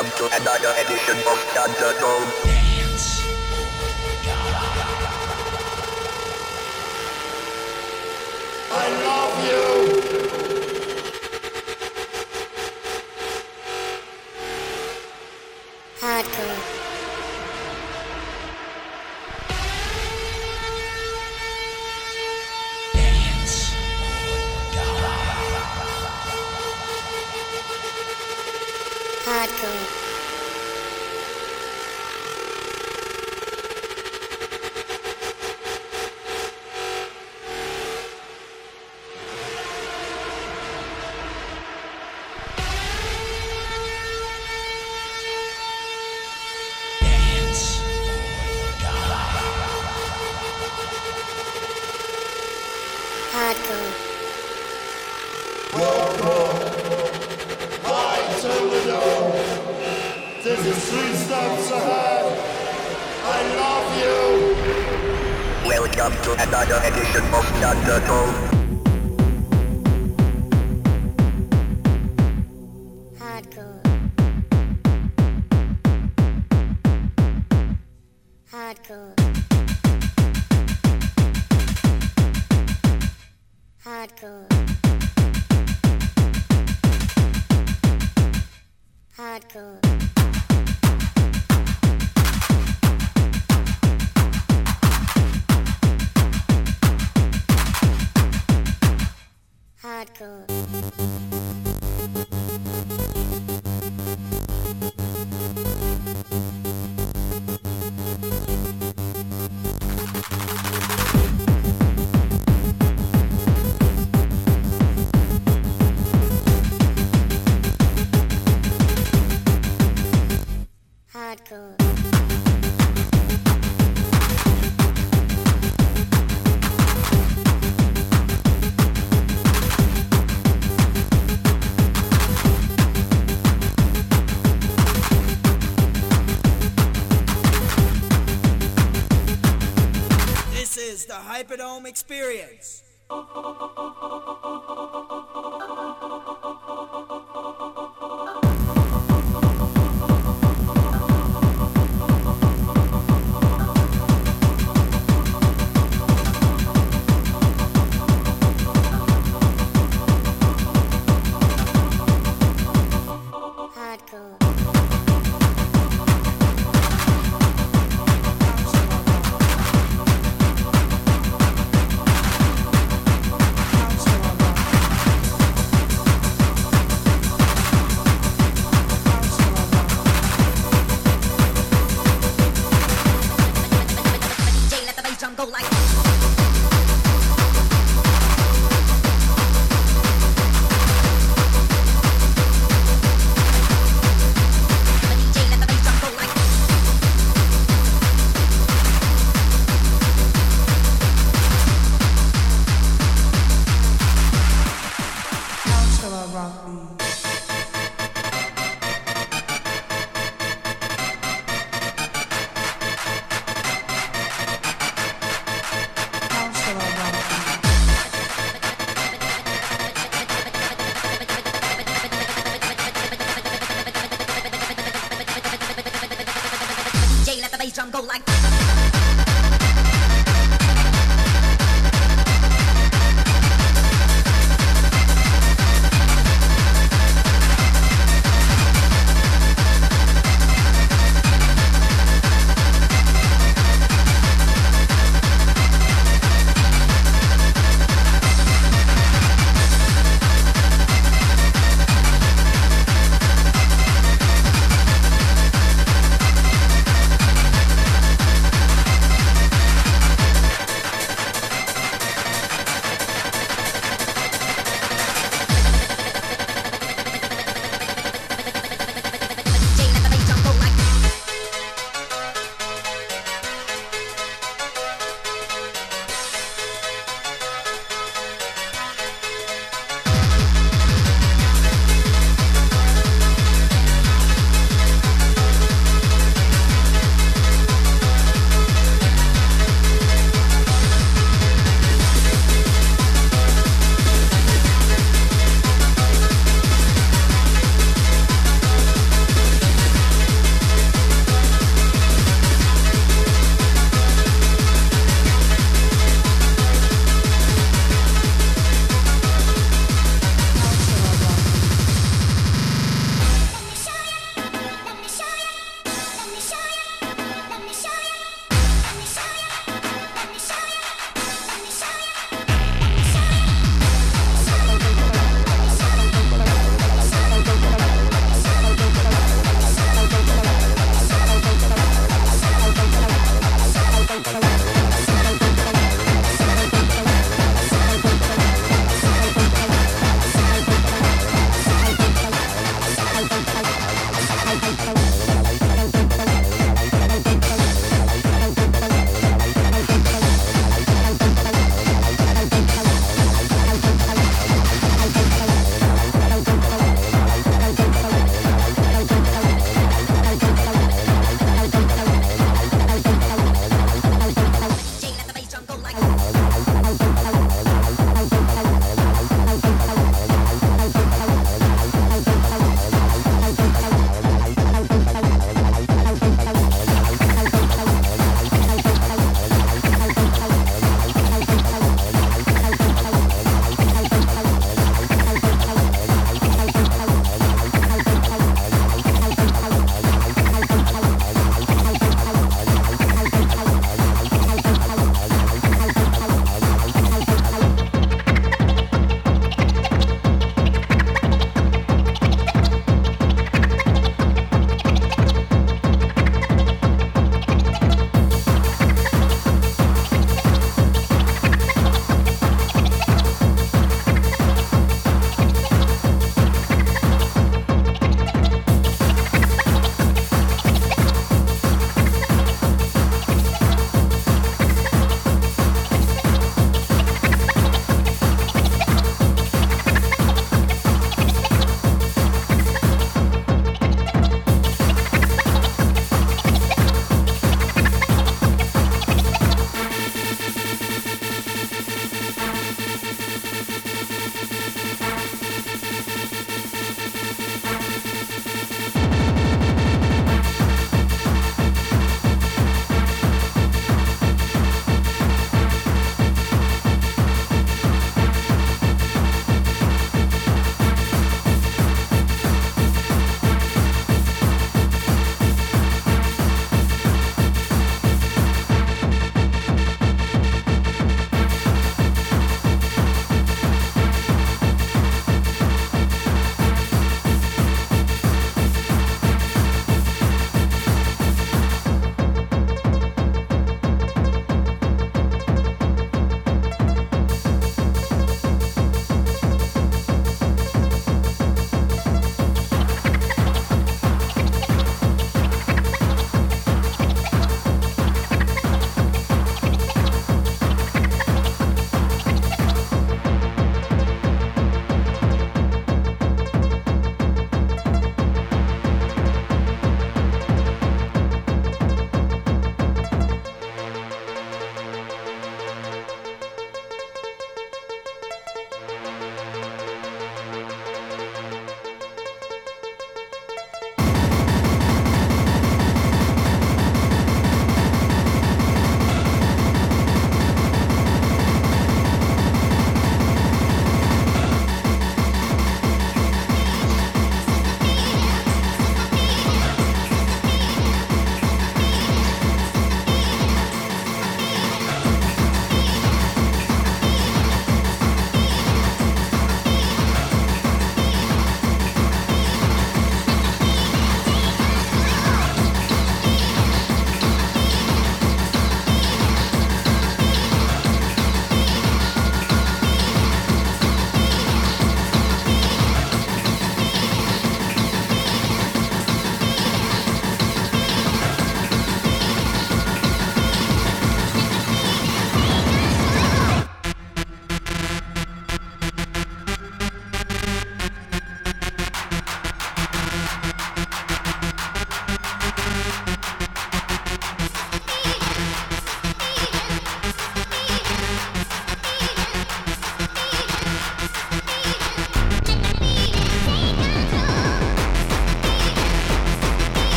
welcome to another edition of Thunderdome. Dance. I love you. Hardcore. experience.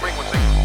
frequency,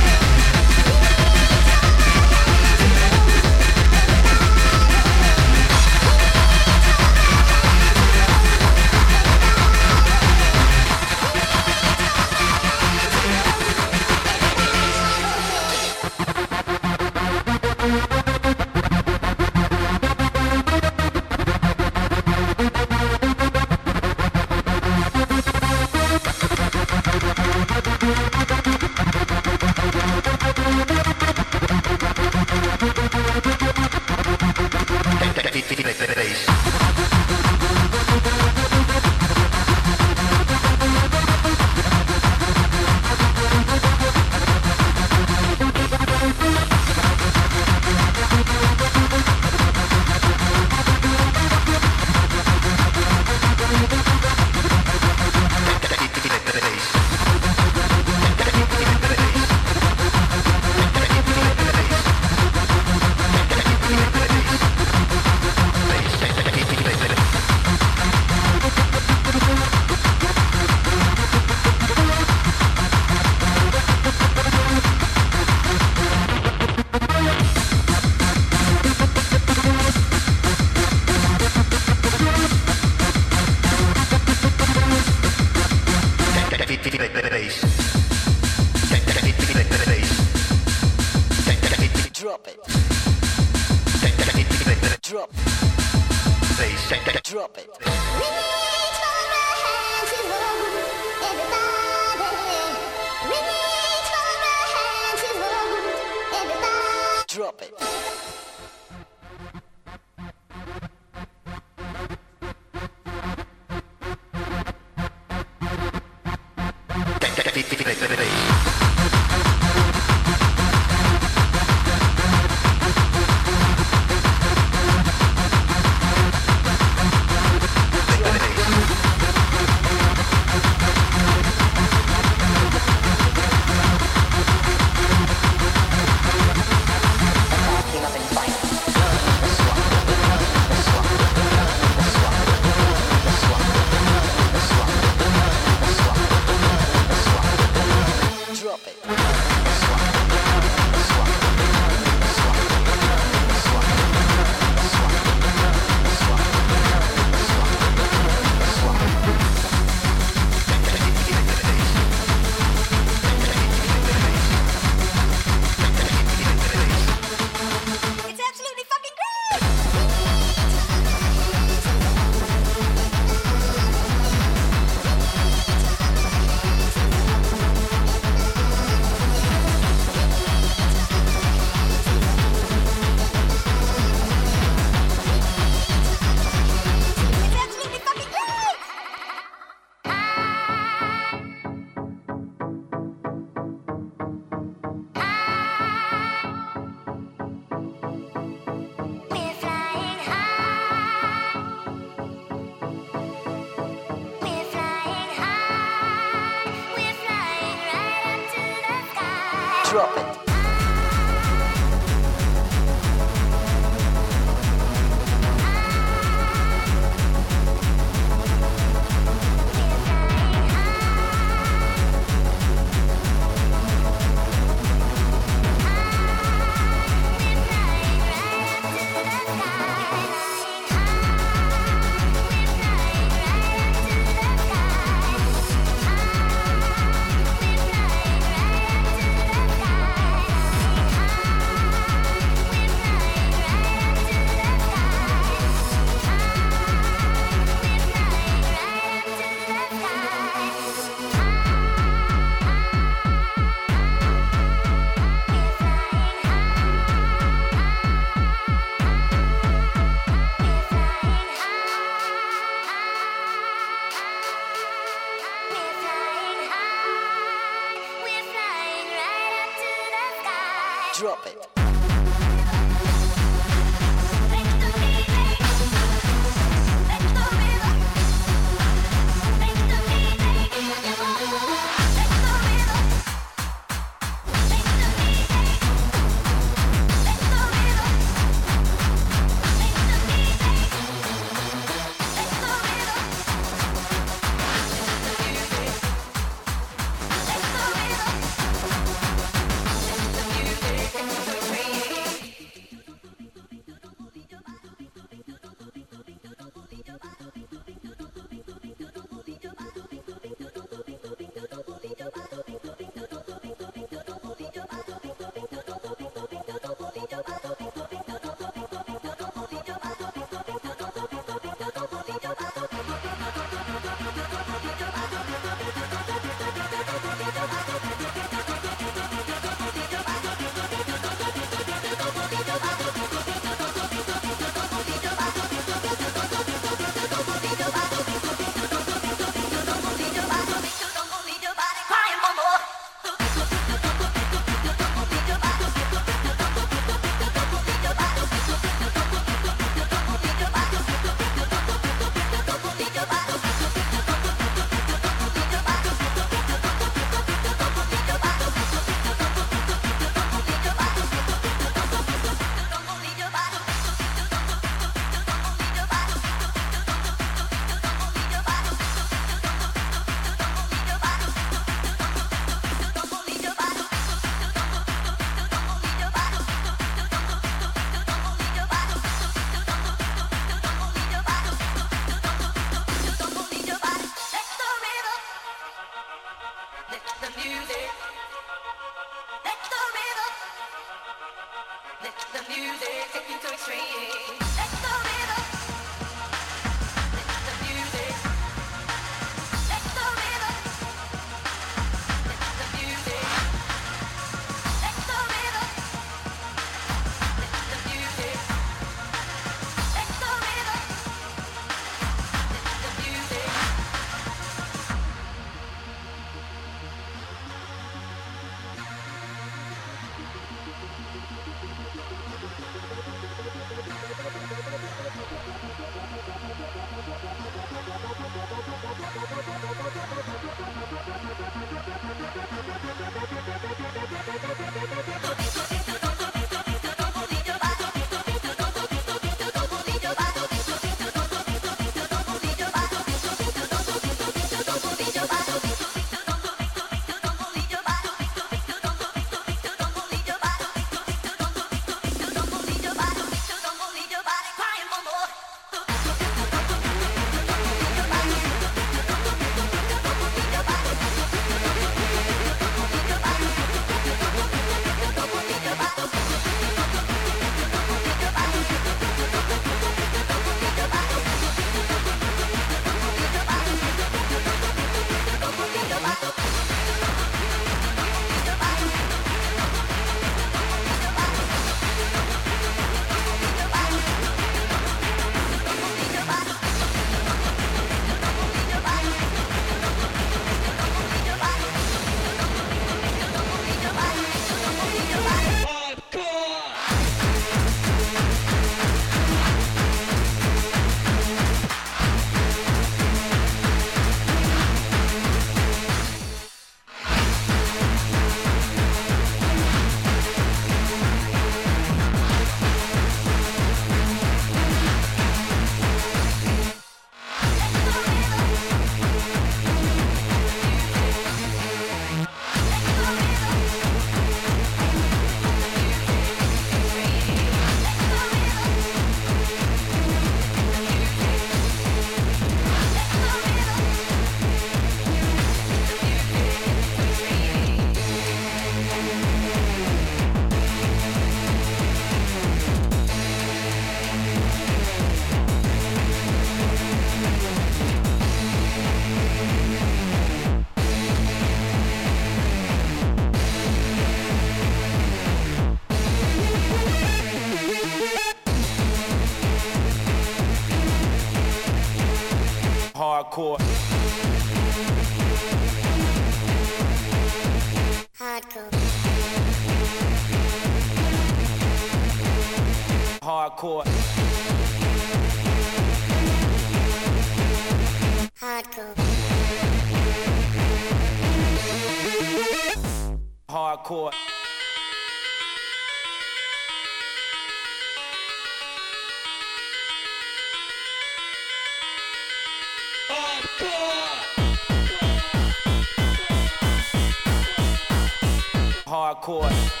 Hardcore.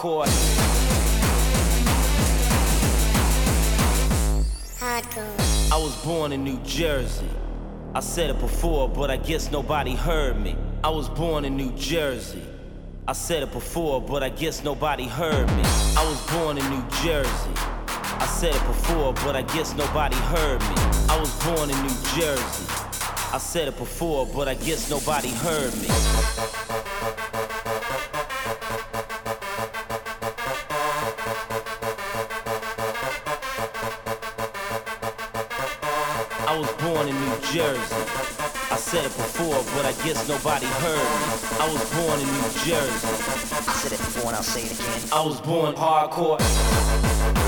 Hardcore. Hardcore. I was born in New Jersey. I said it before, but I guess nobody heard me. I was born in New Jersey. I said it before, but I guess nobody heard me. I was born in New Jersey. I said it before, but I guess nobody heard me. I was born in New Jersey. I said it before, but I guess nobody heard me. Said it before, but I guess nobody heard me. I was born in New Jersey. I said it before and I'll say it again. I was born. Hardcore.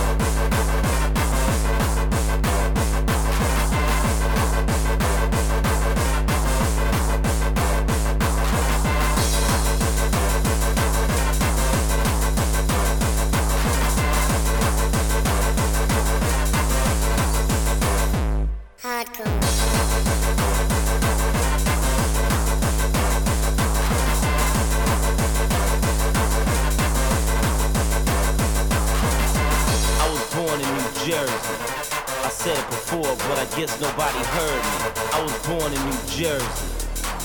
Jersey.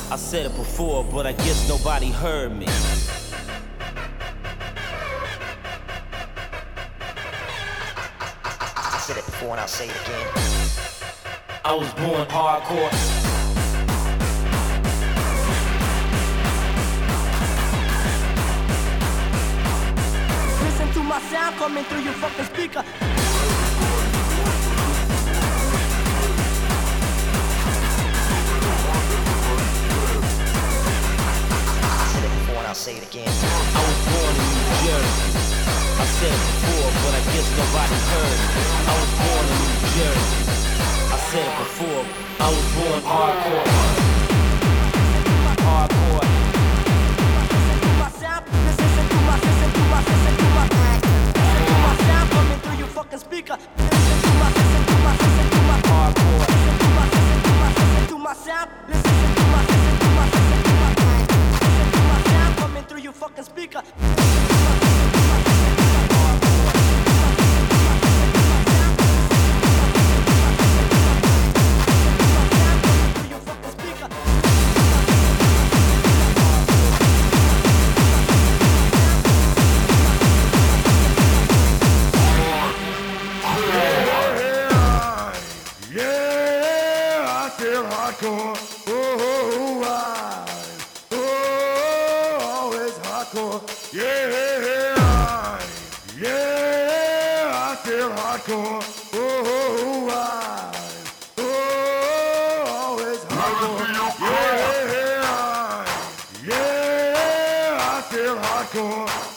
I said it before, but I guess nobody heard me. I said it before and I'll say it again. I was born hardcore. Listen to my sound coming through your fucking speaker. I'll say it again. I was born in New Jersey. I said it before, but I guess nobody heard. I was born in New Jersey. I said it before. I was born hardcore. Hardcore. Coming through your fucking speaker. Listen to my, listen to my, listen to my, Hardcore. listen to my, listen to my, listen to my sound. you fucking speaker. Hardcore.